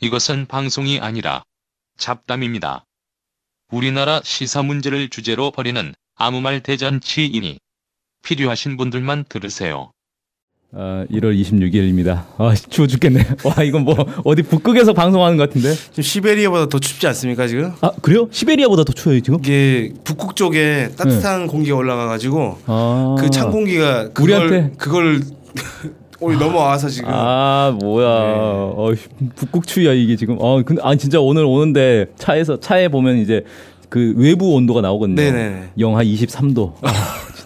이것은 방송이 아니라 잡담입니다. 우리나라 시사 문제를 주제로 벌이는 아무 말 대잔치이니 필요하신 분들만 들으세요. 아, 1월 26일입니다. 아, 추워 죽겠네. 와, 이건 뭐 어디 북극에서 방송하는 것 같은데. 지금 시베리아보다 더 춥지 않습니까 지금? 아, 그래요? 시베리아보다 더 추워요, 지금? 이게 북극 쪽에 따뜻한 공기가 올라가 가지고 아. 그찬 공기가 그걸 우리한테? 그걸 우리 넘어와서 지금 아, 뭐야. 어, 북극 추위야 이게 지금. 어, 근데 아 진짜 오늘 오는데 차에서 차에 보면 이제 그 외부 온도가 나오거든요. 네네. 영하 23도.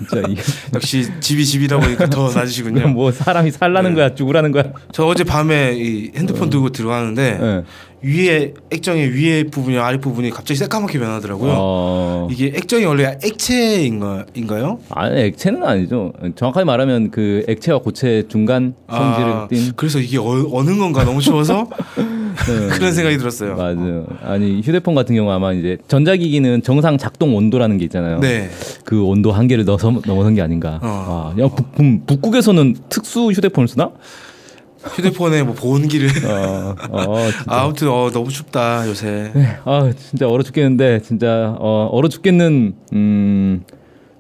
아, 진짜 이게 역시 집이 집이다 보니까 더 낮으시군요. 뭐 사람이 살라는 네. 거야, 죽으라는 거야. 저 어제 밤에 이 핸드폰 들고 들어가는데 예. 위에 액정의 위에 부분이 아래 부분이 갑자기 새까맣게 변하더라고요. 어. 이게 액정이 원래 액체인가요? 아니 액체는 아니죠. 정확하게 말하면 그 액체와 고체 중간 성질을 아, 띤. 그래서 이게 어, 어느 건가 너무 추워서 네. 그런 생각이 들었어요. 맞아요. 아니 휴대폰 같은 경우 아마 이제 전자기기는 정상 작동 온도라는 게 있잖아요. 네. 그 온도 한계를 넘어서 넘어선 게 아닌가. 어. 아, 야, 북, 북, 북극에서는 특수 휴대폰을 쓰나? 휴대폰에 뭐 보온기를 어, 어. 아, 아무튼 어, 너무 춥다 요새. 네, 아 진짜 얼어 죽겠는데 진짜 어, 얼어 죽겠는 음,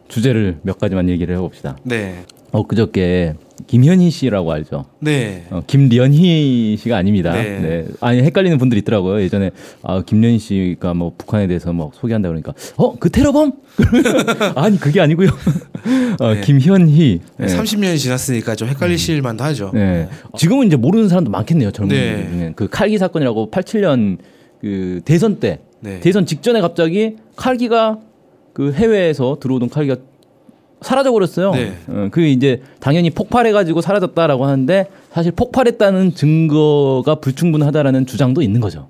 주제를 몇 가지만 얘기를 해봅시다. 네. 어 그저께 김현희 씨라고 알죠? 네. 어, 김련희 씨가 아닙니다. 네. 네. 아니 헷갈리는 분들이 있더라고요. 예전에 아, 김련희 씨가 뭐 북한에 대해서 뭐 소개한다 그러니까 어 그 테러범? 아니 그게 아니고요. 어, 네. 김현희. 네. 30년이 지났으니까 좀 헷갈리실 만도 하죠. 네. 지금은 이제 모르는 사람도 많겠네요. 젊은 네. 중에. 그 칼기 사건이라고 87년 그 대선 때 네. 대선 직전에 갑자기 칼기가 그 해외에서 들어오던 칼기가 사라져 버렸어요. 네. 어, 그 이제 당연히 폭발해 가지고 사라졌다라고 하는데 사실 폭발했다는 증거가 불충분하다라는 주장도 있는 거죠.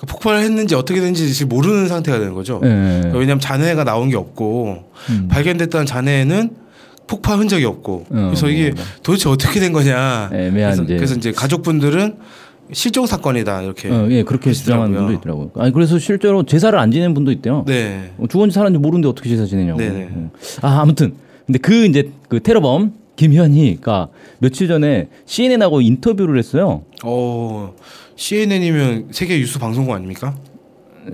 그 폭발했는지 어떻게 된지 지금 모르는 상태가 되는 거죠. 네. 왜냐하면 잔해가 나온 게 없고 음. 발견됐던 잔해에는 폭발 흔적이 없고 어, 그래서 이게 뭐. 도대체 어떻게 된 거냐. 애매한 그래서, 이제- 그래서 이제 가족분들은 실종 사건이다 이렇게. 어, 예, 그렇게 주장하는. 분도 있더라고요. 아니 그래서 실제로 제사를 안 지내는 분도 있대요. 네. 어, 죽었는지 살았는지 모르는데 어떻게 제사 지내냐고. 네네. 음. 아 아무튼 근데 그 이제 그 테러범 김현희가 며칠 전에 CNN하고 인터뷰를 했어요. 어 CNN이면 세계 뉴스 방송국 아닙니까?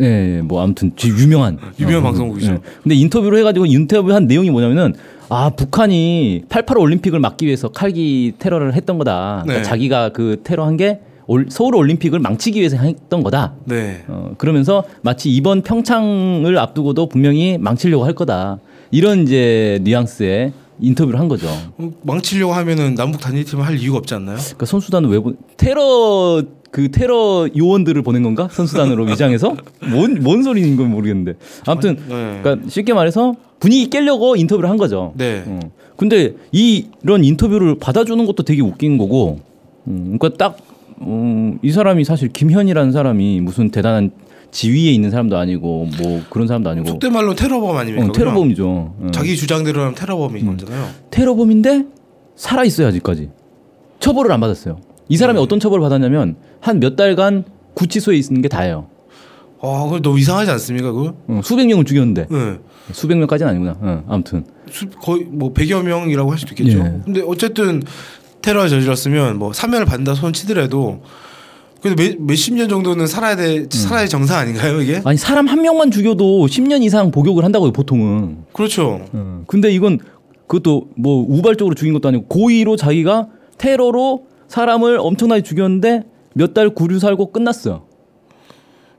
예, 뭐 아무튼 지- 유명한 유명한 어, 방송국이죠. 예. 근데 인터뷰를 해가지고 인터뷰한 내용이 뭐냐면은 아 북한이 88 올림픽을 막기 위해서 칼기 테러를 했던 거다. 그러니까 네. 자기가 그 테러한 게 올- 서울 올림픽을 망치기 위해서 했던 거다. 네. 어, 그러면서 마치 이번 평창을 앞두고도 분명히 망치려고 할 거다. 이런 이제 뉘앙스의 인터뷰를 한 거죠. 어, 망치려고 하면은 남북 단일팀을 할 이유가 없지 않나요? 그러니까 선수단은 왜 보... 테러 그 테러 요원들을 보낸 건가? 선수단으로 위장해서 뭔 뭔 소리인 건 모르겠는데. 아무튼 네. 그러니까 쉽게 말해서 분위기 깨려고 인터뷰를 한 거죠. 네. 어. 근데 이 이런 인터뷰를 받아주는 것도 되게 웃긴 거고. 음, 그러니까 딱 음, 이 사람이 사실 김현이라는 사람이 무슨 대단한 지위에 있는 사람도 아니고 뭐 그런 사람도 아니고 속된 말로 테러범 아닙니까? 어, 테러범이죠. 어. 자기 주장대로 하면 테러범인 음. 거잖아요. 테러범인데 살아 있어요 아직까지. 처벌을 안 받았어요. 이 사람이 음. 어떤 처벌을 받았냐면 한 몇 달간 구치소에 있는 게 다예요. 아, 그거 너무 이상하지 않습니까? 그거? 어, 수백 명을 죽였는데 네. 수백 명까지는 아니구나. 어, 아무튼 수- 거의 뭐 100여 명이라고 할 수도 있겠죠. 예. 근데 어쨌든 테러를 저질렀으면 뭐 사면을 받는다 손 치더라도 그래도 몇, 몇십 년 정도는 살아야 돼 살아야 정상 아닌가요 이게? 아니 사람 한 명만 죽여도 10년 이상 복역을 한다고요 보통은. 그렇죠. 어, 근데 이건 그것도 뭐 우발적으로 죽인 것도 아니고 고의로 자기가 테러로 사람을 엄청나게 죽였는데 몇 달 구류 살고 끝났어요.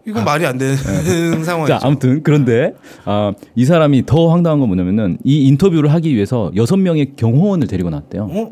이건 말이 안 되는 상황이죠. 자, 아무튼 그런데 아, 이 사람이 더 황당한 건 뭐냐면은 이 인터뷰를 하기 위해서 여섯 명의 경호원을 데리고 나왔대요. 어?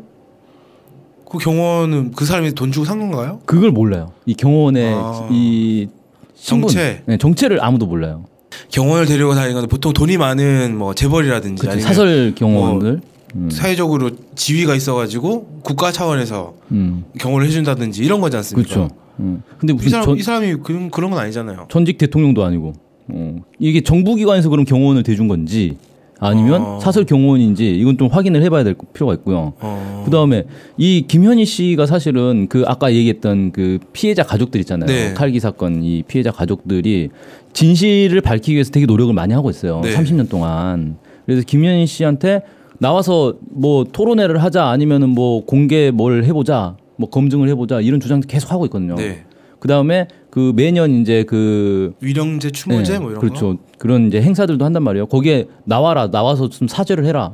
그 경호원은 그 사람이 돈 주고 산 건가요? 그걸 몰라요. 이 경호원의 아. 이 신분, 정체. 네, 정체를 아무도 몰라요. 경호원을 데리고 다니는 건 보통 돈이 많은 뭐 재벌이라든지 그치, 아니면 사설 경호원들. 음, 사회적으로 지위가 있어가지고 국가 차원에서 음, 경호를 해준다든지 이런 거지 않습니까? 그렇죠. 음. 근데 이 무슨 사람 전, 이 사람이 그런 그런 건 아니잖아요. 전직 대통령도 아니고 어. 이게 정부기관에서 그럼 경호원을 대준 건지 아니면 어. 사설 경호원인지 이건 좀 확인을 해봐야 될 필요가 있고요. 어. 그 다음에 이 김현희 씨가 사실은 그 아까 얘기했던 그 피해자 가족들 있잖아요. 네. 칼기 사건 이 피해자 가족들이 진실을 밝히기 위해서 되게 노력을 많이 하고 있어요. 네. 30년 동안. 그래서 김현희 씨한테 나와서 뭐 토론회를 하자 아니면은 뭐 공개 뭘 해보자 뭐 검증을 해보자 이런 주장도 계속 하고 있거든요. 네. 그 다음에 그 매년 이제 그 위령제 추모제 네, 뭐 이런 그렇죠. 거. 그런 이제 행사들도 한단 말이에요. 거기에 나와라 나와서 좀 사죄를 해라.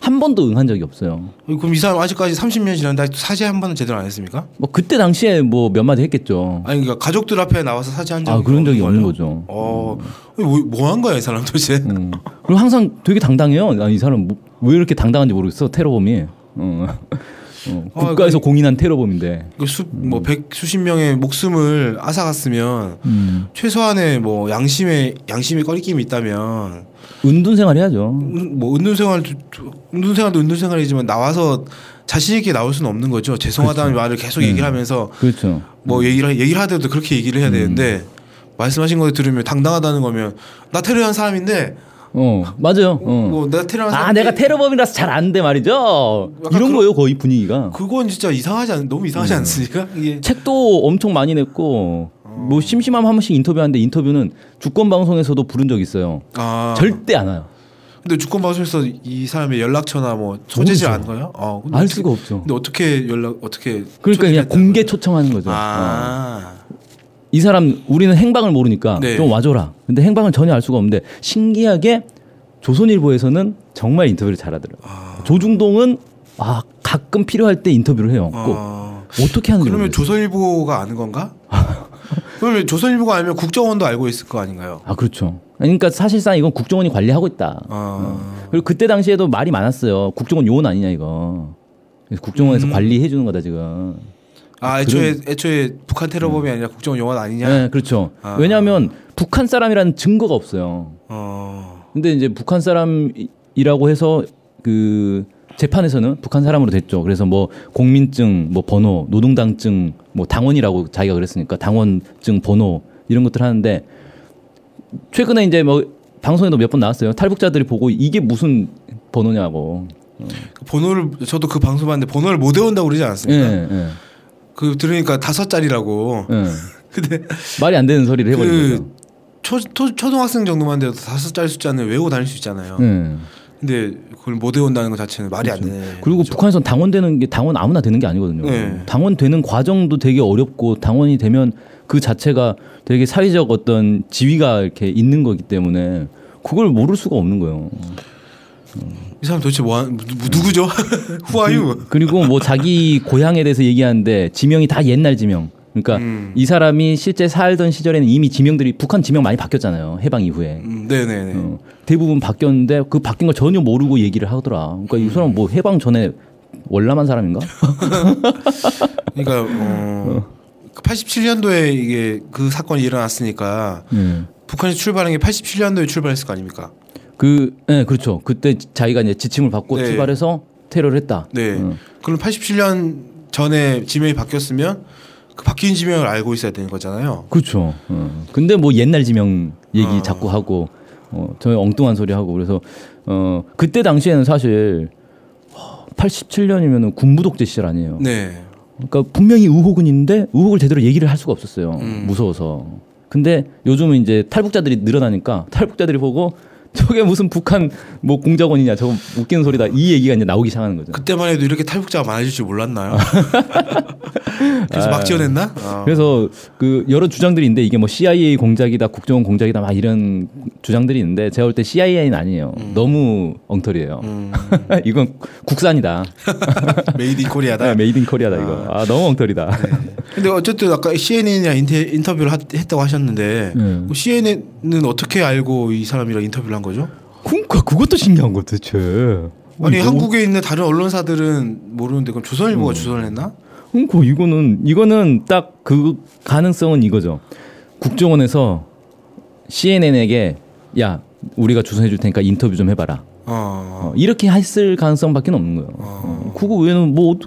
한 번도 응한 적이 없어요. 그럼 이 사람 아직까지 30년 지났는데 사죄 한 번은 제대로 안 했습니까? 뭐 그때 당시에 뭐 몇 마디 했겠죠. 아니 그러니까 가족들 앞에 나와서 사죄한 적이 아 그런 적이 없는? 거죠. 어, 뭐한 거야 이 사람 도대체? 음. 그리고 항상 되게 당당해요. 아, 이 사람 뭐- 왜 이렇게 당당한지 모르겠어. 테러범이. 어. 어, 아, 국가에서 공인한 테러범인데. 그 수, 뭐 백, 수십 명의 목숨을 앗아갔으면 음. 최소한의 뭐 양심의 양심의 꺼리낌이 있다면 은둔 생활 해야죠. 은- 뭐 은둔 생활 은둔 생활도 은둔 생활이지만 나와서 자신 있게 나올 수는 없는 거죠. 죄송하다는 말을 계속 얘기를 하면서 그렇죠. 뭐 얘기를 얘기를 하더라도 그렇게 얘기를 해야 되는데 말씀하신 거 들으면 당당하다는 거면 나 테러한 사람인데 어 맞아요. 어. 뭐 내가 테러한 아 내가 테러범이라서 잘 안 돼 말이죠. 이런 거예요 거의 분위기가. 그건 진짜 이상하지 않 너무 이상하지 음. 않습니까? 이게 책도 엄청 많이 냈고 뭐 심심하면 한 번씩 인터뷰하는데 인터뷰는 주권 방송에서도 부른 적 있어요. 아 절대 안 와요. 근데 주권 방송에서 이 사람의 연락처나 뭐 모르죠. 안 거요? 어, 근데 알 수가 없죠. 근데 어떻게 연락 어떻게 그러니까 그냥 공개 거예요? 초청하는 거죠. 어. 아이 사람 우리는 행방을 모르니까 네. 좀 와줘라. 근데 행방을 전혀 알 수가 없는데 신기하게 조선일보에서는 정말 인터뷰를 잘하더라고요. 아. 조중동은 아 가끔 필요할 때 인터뷰를 해요. 꼭 아. 어떻게 하는지 그러면. 조선일보가 아는 건가? 그러면 조선일보가 알면 국정원도 알고 있을 거 아닌가요? 아 그렇죠. 그러니까 사실상 이건 국정원이 관리하고 있다. 아. 그리고 그때 당시에도 말이 많았어요. 국정원 요원 아니냐 이거. 그래서 국정원에서 음. 관리해 주는 거다 지금. 아 애초에 애초에 북한 테러범이 아니라 국정원 요원 아니냐? 네, 그렇죠. 아. 왜냐하면 북한 사람이라는 증거가 없어요. 어. 근데 이제 북한 사람이라고 해서 그 재판에서는 북한 사람으로 됐죠. 그래서 뭐 공민증, 뭐 번호, 노동당증, 뭐 당원이라고 자기가 그랬으니까 당원증 번호 이런 것들 하는데 최근에 이제 뭐 방송에도 몇 번 나왔어요. 탈북자들이 보고 이게 무슨 번호냐고. 그 번호를 저도 그 방송 봤는데 번호를 못 외운다고 그러지 예, 않았습니까? 예, 그 들으니까 다섯 자리라고. 예. 근데 말이 안 되는 소리를 해버린 그 거죠. 초, 초, 초등학생 정도만 돼도 다섯 자리 숫자는 외우고 다닐 수 있잖아요. 예. 근데 그걸 못 외운다는 것 자체는 말이 안 되네. 그렇죠. 그리고 북한에선 당원 되는 게 당원 아무나 되는 게 아니거든요. 네. 당원 되는 과정도 되게 어렵고 당원이 되면 그 자체가 되게 사회적 어떤 지위가 이렇게 있는 거기 때문에 그걸 모를 수가 없는 거예요. 이 사람 도대체 뭐 하는- 누, 누구죠? Who are you? 그 리고 뭐 자기 고향에 대해서 얘기하는데 지명이 다 옛날 지명. 그러니까 음. 이 사람이 실제 살던 시절에는 이미 지명들이 북한 지명 많이 바뀌었잖아요. 해방 이후에. 음, 네네네. 어, 대부분 바뀌었는데 그 바뀐 걸 전혀 모르고 얘기를 하더라. 그러니까 이 사람 뭐 해방 전에 월남한 사람인가? 그러니까 어, 87년도에 이게 그 사건이 일어났으니까 예. 북한이 출발한 게 87년도에 출발했을 거 아닙니까? 그, 예, 그렇죠. 그때 자기가 이제 지침을 받고 네. 출발해서 테러를 했다. 네. 어. 그럼 87년 전에 지명이 바뀌었으면 그 바뀐 지명을 알고 있어야 되는 거잖아요. 그렇죠. 어. 근데 뭐 옛날 지명 얘기 어. 자꾸 하고, 어, 저 엉뚱한 소리 하고 그래서 어, 그때 당시에는 사실 87년이면 군부 독재 시절 아니에요. 네. 그러니까 분명히 의혹은 있는데 의혹을 제대로 얘기를 할 수가 없었어요. 음. 무서워서. 근데 요즘은 이제 탈북자들이 늘어나니까 탈북자들이 보고 저게 무슨 북한 뭐 공작원이냐 저거 웃기는 소리다 이 얘기가 이제 나오기 시작하는 거죠. 그때만 해도 이렇게 탈북자가 많아질 줄 몰랐나요? 그래서 아. 막 지어냈나? 어. 그래서 그 여러 주장들이 있는데 이게 뭐 CIA 공작이다, 국정원 공작이다 막 이런 주장들이 있는데 제가 볼 때 CIA는 아니에요. 너무 엉터리예요. 음, 이건 국산이다. made in Korea다. 네, made in Korea다 이거. 아 너무 엉터리다. 근데 어쨌든 아까 CNN이랑 인터, 뷰를 했다고 하셨는데 네. 뭐 CNN은 어떻게 알고 이 사람이랑 인터뷰를 한 거죠? 그러니까 그것도 신기한 거 대체. 아니 이거- 한국에 있는 다른 언론사들은 모르는데 그럼 음. 조선일보가 주선을 했나? 그러니까 이거는 이거는 딱 그 가능성은 이거죠. 국정원에서 CNN에게 야 우리가 주선해 줄 테니까 인터뷰 좀 해봐라. 어. 어, 이렇게 했을 가능성밖에 없는 거예요. 어, 그거 외에는 뭐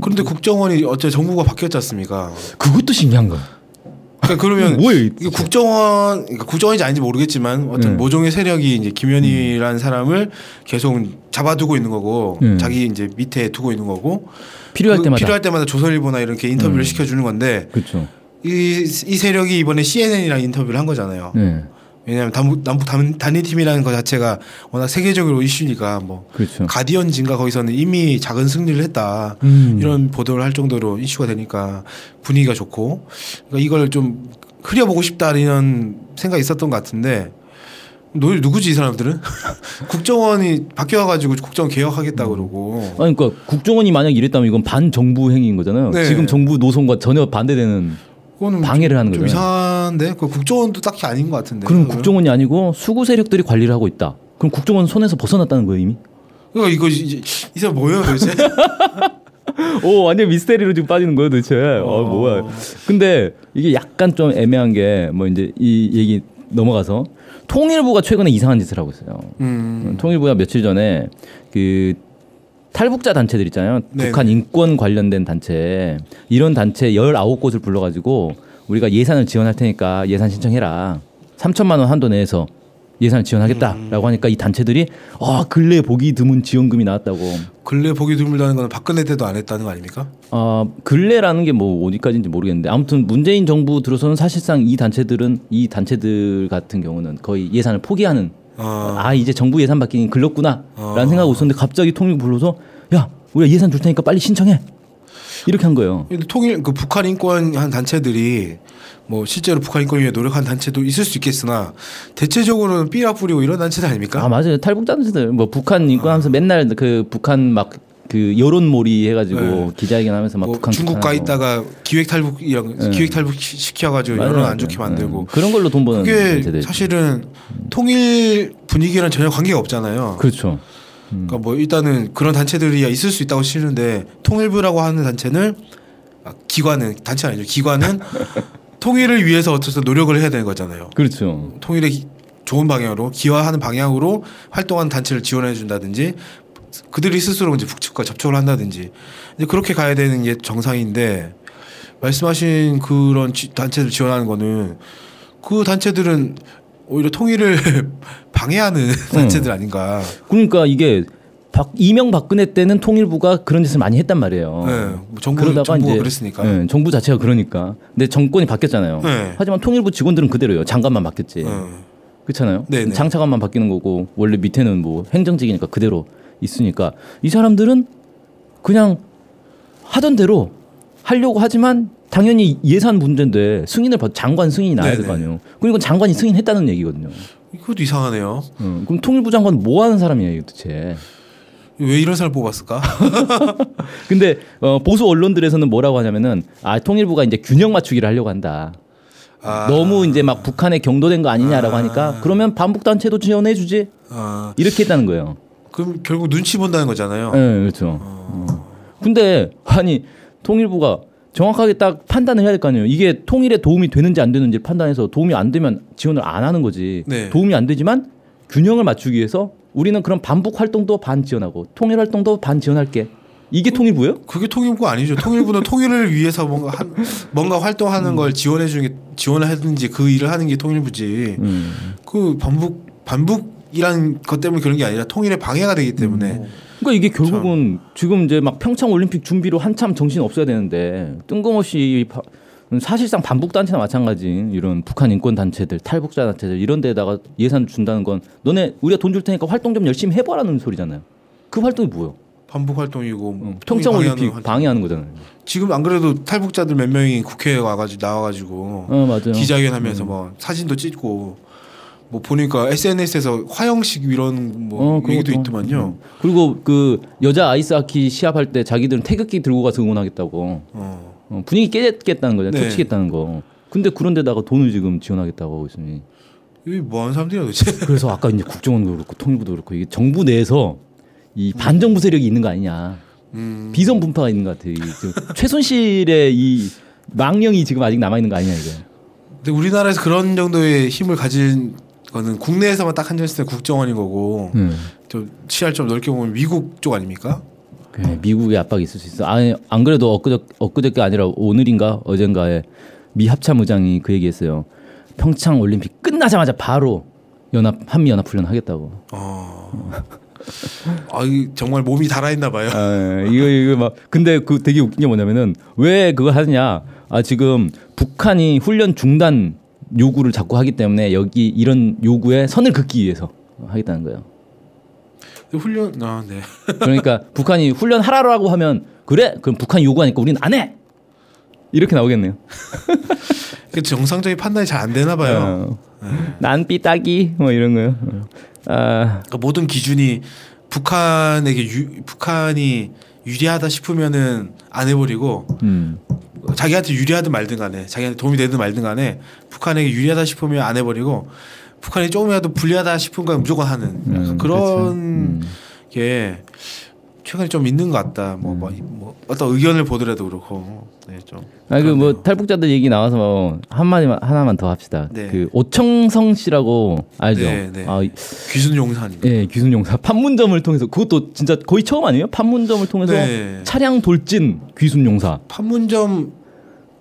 그런데 국정원이 어째 정부가 바뀌었지 않습니까? 그것도 신기한 거. 그러니까 그러면? 이게 국정원 그러니까 국정원인지 아닌지 모르겠지만 어떤 네. 모종의 세력이 이제 김현희라는 사람을 계속 잡아두고 있는 거고 네. 자기 이제 밑에 두고 있는 거고 필요할 그 때마다. 필요할 때마다 조선일보나 이렇게 인터뷰를 음. 시켜주는 건데 그렇죠. 이, 이 세력이 이번에 CNN이랑 인터뷰를 한 거잖아요. 네. 왜냐하면 남북, 남북 단- 단일팀이라는 것 자체가 워낙 세계적으로 이슈니까 뭐 그렇죠. 가디언진가 거기서는 이미 작은 승리를 했다 음. 이런 보도를 할 정도로 이슈가 되니까 분위기가 좋고 그러니까 이걸 좀 흐려보고 싶다 이런 생각이 있었던 것 같은데 너 누구지 이 사람들은 국정원이 바뀌어가지고 국정원 개혁하겠다 그러고 아니 그러니까 국정원이 만약 이랬다면 이건 반정부 행위인 거잖아요. 네. 지금 정부 노선과 전혀 반대되는 방해를 하는 좀 거잖 이상한데 그 국정원도 딱히 아닌 것 같은데 그럼 그거는? 국정원이 아니고 수구 세력들이 관리를 하고 있다. 그럼 국정원 손에서 벗어났다는 거예요 이미? 그러니까 이거 이제 이 사람 뭐예요 도대체 오 완전 미스테리로 지금 빠지는 거예요 도대체. 어, 뭐야? 근데 이게 약간 좀 애매한 게 뭐 이제 이 얘기 넘어가서 통일부가 최근에 이상한 짓을 하고 있어요. 음. 통일부가 며칠 전에 그 탈북자 단체들 있잖아요. 네네. 북한 인권 관련된 단체 이런 단체 19곳을 불러가지고 우리가 예산을 지원할 테니까 예산 신청해라. 3천만 원 한도 내에서 예산을 지원하겠다라고 하니까 이 단체들이 아 근래 보기 드문 지원금이 나왔다고. 근래 보기 드물다는 건 박근혜 때도 안 했다는 거 아닙니까? 어 근래라는 게 뭐 어디까지인지 모르겠는데 아무튼 문재인 정부 들어서는 사실상 이 단체들은 이 단체들 같은 경우는 거의 예산을 포기하는 어. 아 이제 정부 예산 받기는 글렀구나라는 어. 생각하고 있었는데 갑자기 통일부 불러서 야 우리가 예산 줄 테니까 빨리 신청해 이렇게 한 거예요. 통일 그 북한 인권 한 단체들이 뭐 실제로 북한 인권 위해 노력한 단체도 있을 수 있겠으나 대체적으로는 삐라 뿌리고 이런 단체들 아닙니까? 아 맞아요 탈북자들 뭐 북한 인권 하면서 맨날 그 북한 막 그 여론몰이 해가지고 네. 기자회견하면서 막 뭐 북한 중국 가. 있다가 기획 탈북이랑 네. 기획 탈북 시- 시켜가지고 여론. 안 좋게 만들고 네. 그런 걸로 돈 버는 그게. 사실은 통일 분위기랑 전혀 관계가 없잖아요. 그렇죠. 그러니까 뭐 일단은 그런 단체들이 있을 수 있다고 치는데 통일부라고 하는 단체는 아, 기관은 단체 아니죠. 기관은 통일을 위해서 어쨌든 노력을 해야 되는 거잖아요. 그렇죠. 통일의 기- 좋은 방향으로 기여하는 방향으로 활동하는 단체를 지원해 준다든지 그들이 스스로 이제 북측과 접촉을 한다든지 이제 그렇게 가야 되는 게 정상인데 말씀하신 그런 지- 단체들 지원하는 거는 그 단체들은 오히려 통일을 방해하는 단체들 아닌가. 그러니까 이게 박, 이명 박근혜 때는 통일부가 그런 짓을 많이 했단 말이에요. 네, 뭐 정부 정부가 그랬으니까. 네, 정부 자체가 그러니까. 근데 정권이 바뀌었잖아요. 네. 하지만 통일부 직원들은 그대로예요. 장관만 바뀌었지. 어. 그렇잖아요. 네네. 장차관만 바뀌는 거고 원래 밑에는 뭐 행정직이니까 그대로 있으니까 이 사람들은 그냥 하던 대로 하려고 하지만 당연히 예산 문제인데 승인을 받 장관 승인이 나야 될. 거 아니에요. 그리고 장관이 승인했다는 얘기거든요. 이것도 이상하네요. 어, 그럼 통일부 장관 뭐 하는 사람이에요, 도대체? 왜 이런 사람 뽑았을까? 근데 어, 보수 언론들에서는 뭐라고 하냐면은 아 통일부가 이제 균형 맞추기를 하려고 한다. 아, 너무 이제 막 북한에 경도된 거 아니냐라고 아. 하니까 그러면 반북 단체도 지원해 주지 아, 이렇게 했다는 거예요. 그럼 결국 눈치 본다는 거잖아요. 네, 그렇죠. 어. 근데 아니 통일부가 정확하게 딱 판단을 해야 될 거 아니에요. 이게 통일에 도움이 되는지 안 되는지 판단해서 도움이 안 되면 지원을 안 하는 거지. 네. 도움이 안 되지만 균형을 맞추기 위해서 우리는 그런 반북 활동도 반 지원하고 통일 활동도 반 지원할게. 이게 통일부예요? 그게 통일부가 아니죠. 통일부는 통일을 위해서 뭔가 한, 뭔가 활동하는 걸 지원해 주는 게 지원을 하든지 그 일을 하는 게 통일부지. 음. 그 반북 반북 이란 것 때문에 그런 게 아니라 통일에 방해가 되기 때문에 그러니까 이게 결국은 지금 이제 막 평창 올림픽 준비로 한참 정신 없어야 되는데 뜬금없이 바- 사실상 반북 단체나 마찬가지인 이런 북한 인권 단체들, 탈북자 단체들 이런 데다가 예산 준다는 건 너네 우리가 돈 줄 테니까 활동 좀 열심히 해보라는 소리잖아요. 그 활동이 뭐예요? 반북 활동이고 뭐 통일 평창 방해하는 올림픽 활동. 방해하는 거잖아요. 지금 안 그래도 탈북자들 몇 명이 국회에 와가지고 나와가지고 어. 기자회견하면서 뭐 사진도 찍고 뭐 보니까 SNS에서 화형식 이런 뭐 어, 얘기도 그것도. 있더만요. 그리고 그 여자 아이스하키 시합할 때 자기들은 태극기 들고 가서 응원하겠다고 어. 어, 분위기 깨겠다는 거잖아요. 네. 터치겠다는 거. 근데 그런 데다가 돈을 지금 지원하겠다고 하고 있으니 이게 뭐 하는 사람들이야 도대체. 그래서 아까 이제 국정원도 그렇고 통일부도 그렇고 이게 정부 내에서 이 반정부 세력이 있는 거 아니냐 음. 비선 분파가 있는 것 같아요. 최순실의 이 망령이 지금 아직 남아 있는 거 아니냐 이게. 근데 우리나라에서 그런 정도의 힘을 가진 거는 국내에서만 딱 한정 있을 때 국정원인 거고 음. 좀 시야를 좀 넓게 보면 미국 쪽 아닙니까? 그래, 미국의 압박이 있을 수 있어. 아니, 안 그래도 엊그저 엊그저께 아니라 오늘인가 어젠가에 미 합참 의장이 그 얘기했어요. 평창 올림픽 끝나자마자 바로 연합 한미 연합 훈련 하겠다고. 어. 아, 이 정말 몸이 달아있나 봐요. 아, 이거 이거 막 근데 그 되게 웃긴 게 뭐냐면은 왜 그거 하느냐? 아 지금 북한이 훈련 중단 요구를 자꾸 하기 때문에 여기 이런 요구에 선을 긋기 위해서 하겠다는 거예요. 훈련 아 네. 그러니까 북한이 훈련 하라고 하면 그래 그럼 북한이 요구하니까 우리는 안 해. 이렇게 나오겠네요. 그 정상적인 판단이 잘 안 되나 봐요. 어. 난 삐딱이 뭐 이런 거요. 어. 아, 그러니까 모든 기준이 북한에게 유, 북한이 유리하다 싶으면은 안 해버리고 음, 자기한테 유리하든 말든 간에 자기한테 도움이 되든 말든 간에 북한에게 유리하다 싶으면 안 해버리고 북한이 조금이라도 불리하다 싶은 건 무조건 하는 음, 그런 그렇죠. 음. 게 최근에 좀 있는 것 같다. 뭐, 뭐, 뭐 어떤 의견을 보더라도 그렇고 네, 좀 아니 그뭐 그렇네요. 탈북자들 얘기 나와서 뭐 한마디만 하나만 더 합시다. 네. 그 오청성 씨라고 알죠? 네, 네. 아, 이- 귀순 용산이. 예, 귀순용사 판문점을 통해서 그것도 진짜 거의 처음 아니에요? 판문점을 통해서 네. 차량 돌진 귀순용사. 판문점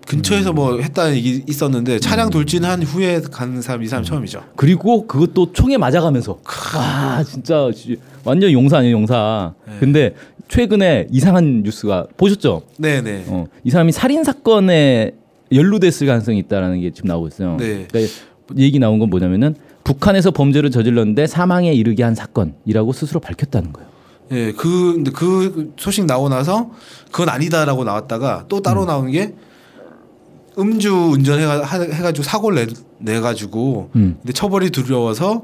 근처에서 음. 뭐 했다는 얘기 있었는데 차량 돌진한 후에 간 사람 이 사람 음. 처음이죠. 그리고 그것도 총에 맞아가면서 와 진짜 지- 완전 용사 아니에요 용사. 네. 근데 최근에 이상한 뉴스가 보셨죠? 네네. 어, 이 사람이 살인 사건에 연루됐을 가능성이 있다라는 게 지금 나오고 있어요. 네. 그러니까 얘기 나온 건 뭐냐면은 북한에서 범죄를 저질렀는데 사망에 이르게 한 사건이라고 스스로 밝혔다는 거예요. 예, 그 근데 그 소식 나오고 나서 그건 아니다라고 나왔다가 또 따로 음. 나온 게 음주 운전해가 하- 해가 지고 사고를 내, 내 가지고 음. 근데 처벌이 두려워서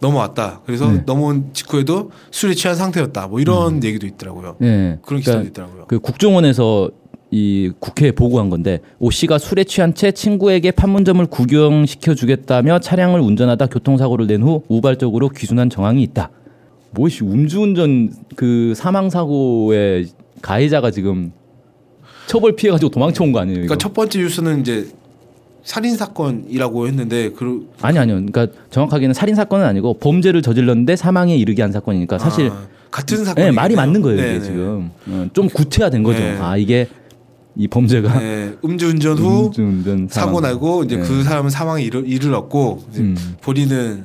넘어왔다. 그래서 네. 넘어온 직후에도 술에 취한 상태였다. 뭐 이런 얘기도 있더라고요. 예. 그런 기사도 있더라고요. 그 국정원에서 이 국회에 보고한 건데 오 씨가 술에 취한 채 친구에게 판문점을 구경시켜 주겠다며 차량을 운전하다 교통사고를 낸 후 우발적으로 귀순한 정황이 있다. 뭐시 음주운전 그 사망 사고의 가해자가 지금 처벌 피해 가지고 도망쳐 온 거 아니에요? 이거? 그러니까 첫 번째 뉴스는 이제 살인 사건이라고 했는데 그 아니 아니요. 그러니까 정확하게는 살인 사건은 아니고 범죄를 저질렀는데 사망에 이르게 한 사건이니까 사실 아, 같은 사건. 네, 말이 맞는 거예요 이게 지금 어, 좀 구체화된 거죠. 네. 아 이게 이 범죄가 네, 음주운전 후 음주운전 사고. 나고 이제 네. 그 사람은 사망에 이르, 이르렀고 음. 본인은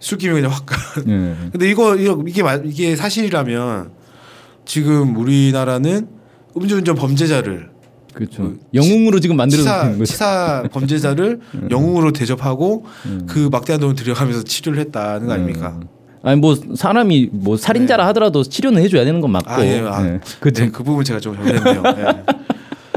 술김에 그냥 확. 가. 예. 근데 이거, 이거 이게 말- 이게 사실이라면 지금 우리나라는 음주운전 범죄자를 그렇죠. 그 영웅으로 지금 만들어서 치사, 되는 거죠. 치사 범죄자를 영웅으로 대접하고 그 막대한 돈을 들여가면서 치료를 했다는 거 아닙니까? 음. 아니 뭐 사람이 뭐 살인자라 하더라도 치료는 해줘야 되는 건 맞고. 아, 예, 아, 예. 그죠. 네, 그 부분 제가 좀 잘못했네요. 예.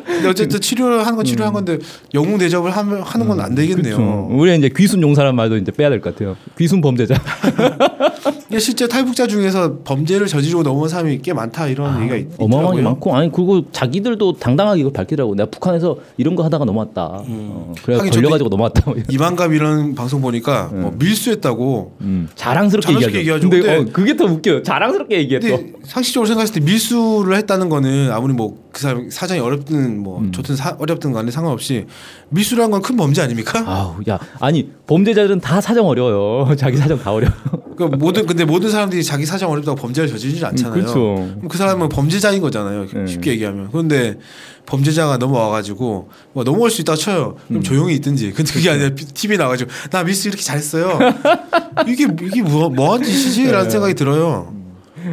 근데 어쨌든 치료를 하는 건 치료한 건데 영웅 대접을 하는 건 안 되겠네요. 그렇죠. 우리 이제 귀순 용사란 말도 이제 빼야 될 것 같아요. 귀순 범죄자. 실제 탈북자 중에서 범죄를 저지르고 넘어온 사람이 꽤 많다 이런 얘기가 있, 아, 어마어마하게. 많고 아니 그리고 자기들도 당당하게 이걸 밝히더라고. 내가 북한에서 이런 거 하다가 넘어왔다. 어, 그래 걸려가지고 넘어왔다. 뭐. 이만갑 이런 방송 보니까 뭐 밀수했다고. 음, 자랑스럽게, 자랑스럽게 얘기하죠. 근데, 근데- 어, 그게 더 웃겨요. 자랑스럽게. 근데 상식적으로 생각했을 때 밀수를 했다는 거는 아무리 뭐그 사람 사정이 어렵든 뭐 음. 좋든 사, 어렵든 간에 상관없이 밀수라는 건 큰 범죄 아닙니까? 아우 야 아니 범죄자들은 다 사정 어려워요. 자기 사정 다 어려. 그 모든 근데 모든 사람들이 자기 사정 어렵다고 범죄를 저지르지 않잖아요. 그렇죠. 그럼 그 사람은 범죄자인 거잖아요. 네. 쉽게 얘기하면. 그런데 범죄자가 넘어와가지고 뭐 넘어올 수 있다 쳐요. 그럼 음. 조용히 있든지. 근데 그게 아니라 TV 나가지고 나 밀수 이렇게 잘했어요. 이게 이게 뭐 뭐한 짓이지라는 네. 생각이 들어요.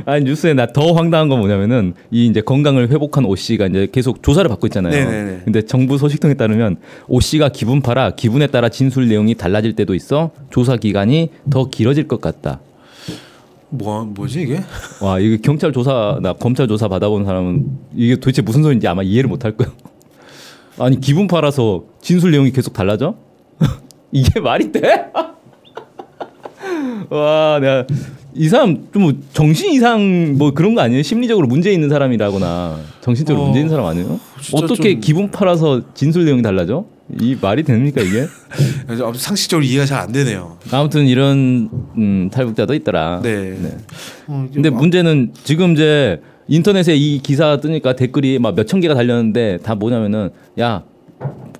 아니 뉴스에 나 더 황당한 건 뭐냐면은 이 이제 건강을 회복한 오 씨가 이제 계속 조사를 받고 있잖아요. 네네네. 근데 정부 소식통에 따르면 오 씨가 기분파라 기분에 따라 진술 내용이 달라질 때도 있어 조사 기간이 더 길어질 것 같다. 뭐 뭐지 이게? 와 이게 경찰 조사 나 검찰 조사 받아본 사람은 이게 도대체 무슨 소리인지 아마 이해를 못할 거예요. 아니 기분파라서 진술 내용이 계속 달라져? 이게 말이 돼? 와 내가 이 사람 좀 정신 이상 뭐 그런 거 아니에요? 심리적으로 문제 있는 사람이라거나 정신적으로 어, 문제 있는 사람 아니에요? 어떻게 좀- 기분파라서 진술 내용이 달라져? 이 말이 됩니까 이게? 아무튼 상식적으로 이해가 잘 안 되네요. 아무튼 이런 음, 탈북자도 있더라. 네. 어, 이제 근데 뭐- 문제는 지금 이제 인터넷에 이 기사 뜨니까 댓글이 막 몇천 개가 달렸는데 다 뭐냐면은 야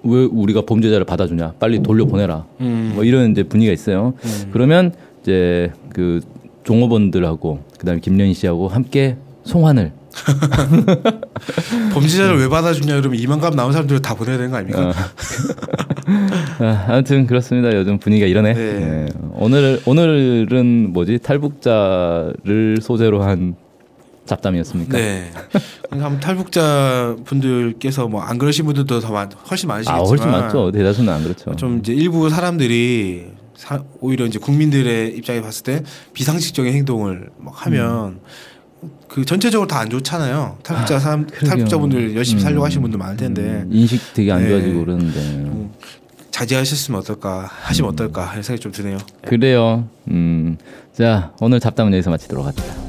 왜 우리가 범죄자를 받아주냐 빨리 돌려 보내라 음. 뭐 이런 이제 분위기가 있어요. 그러면 이제 그 종업원들하고 그다음에 김연희 씨하고 함께 송환을 범죄자를 왜 받아주냐 그러면 이만감 나온 사람들 다 보내야 되는 거 아닙니까? 어. 아, 아무튼 그렇습니다. 요즘 분위기가 이러네. 네. 네. 오늘 오늘은 뭐지 탈북자를 소재로 한 잡담이었습니까? 네. 한번 탈북자 분들께서 뭐 안 그러신 분들도 더 많, 훨씬 많으시겠지만 아 훨씬 많죠. 대다수는 안 그렇죠. 좀 이제 일부 사람들이 사, 오히려 이제 국민들의 입장에 봤을 때 비상식적인 행동을 막 하면 그 전체적으로 다 안 좋잖아요. 탈북자 사람 그러게요. 탈북자분들 열심히 살려고 음. 하시는 분들 많을 텐데 음, 인식 되게 안 네. 좋아지고 그러는데 음. 자제하셨으면 어떨까 하시면 음. 어떨까 하는 생각이 좀 드네요. 그래요. 음, 자 오늘 잡담은 여기서 마치도록 합시다.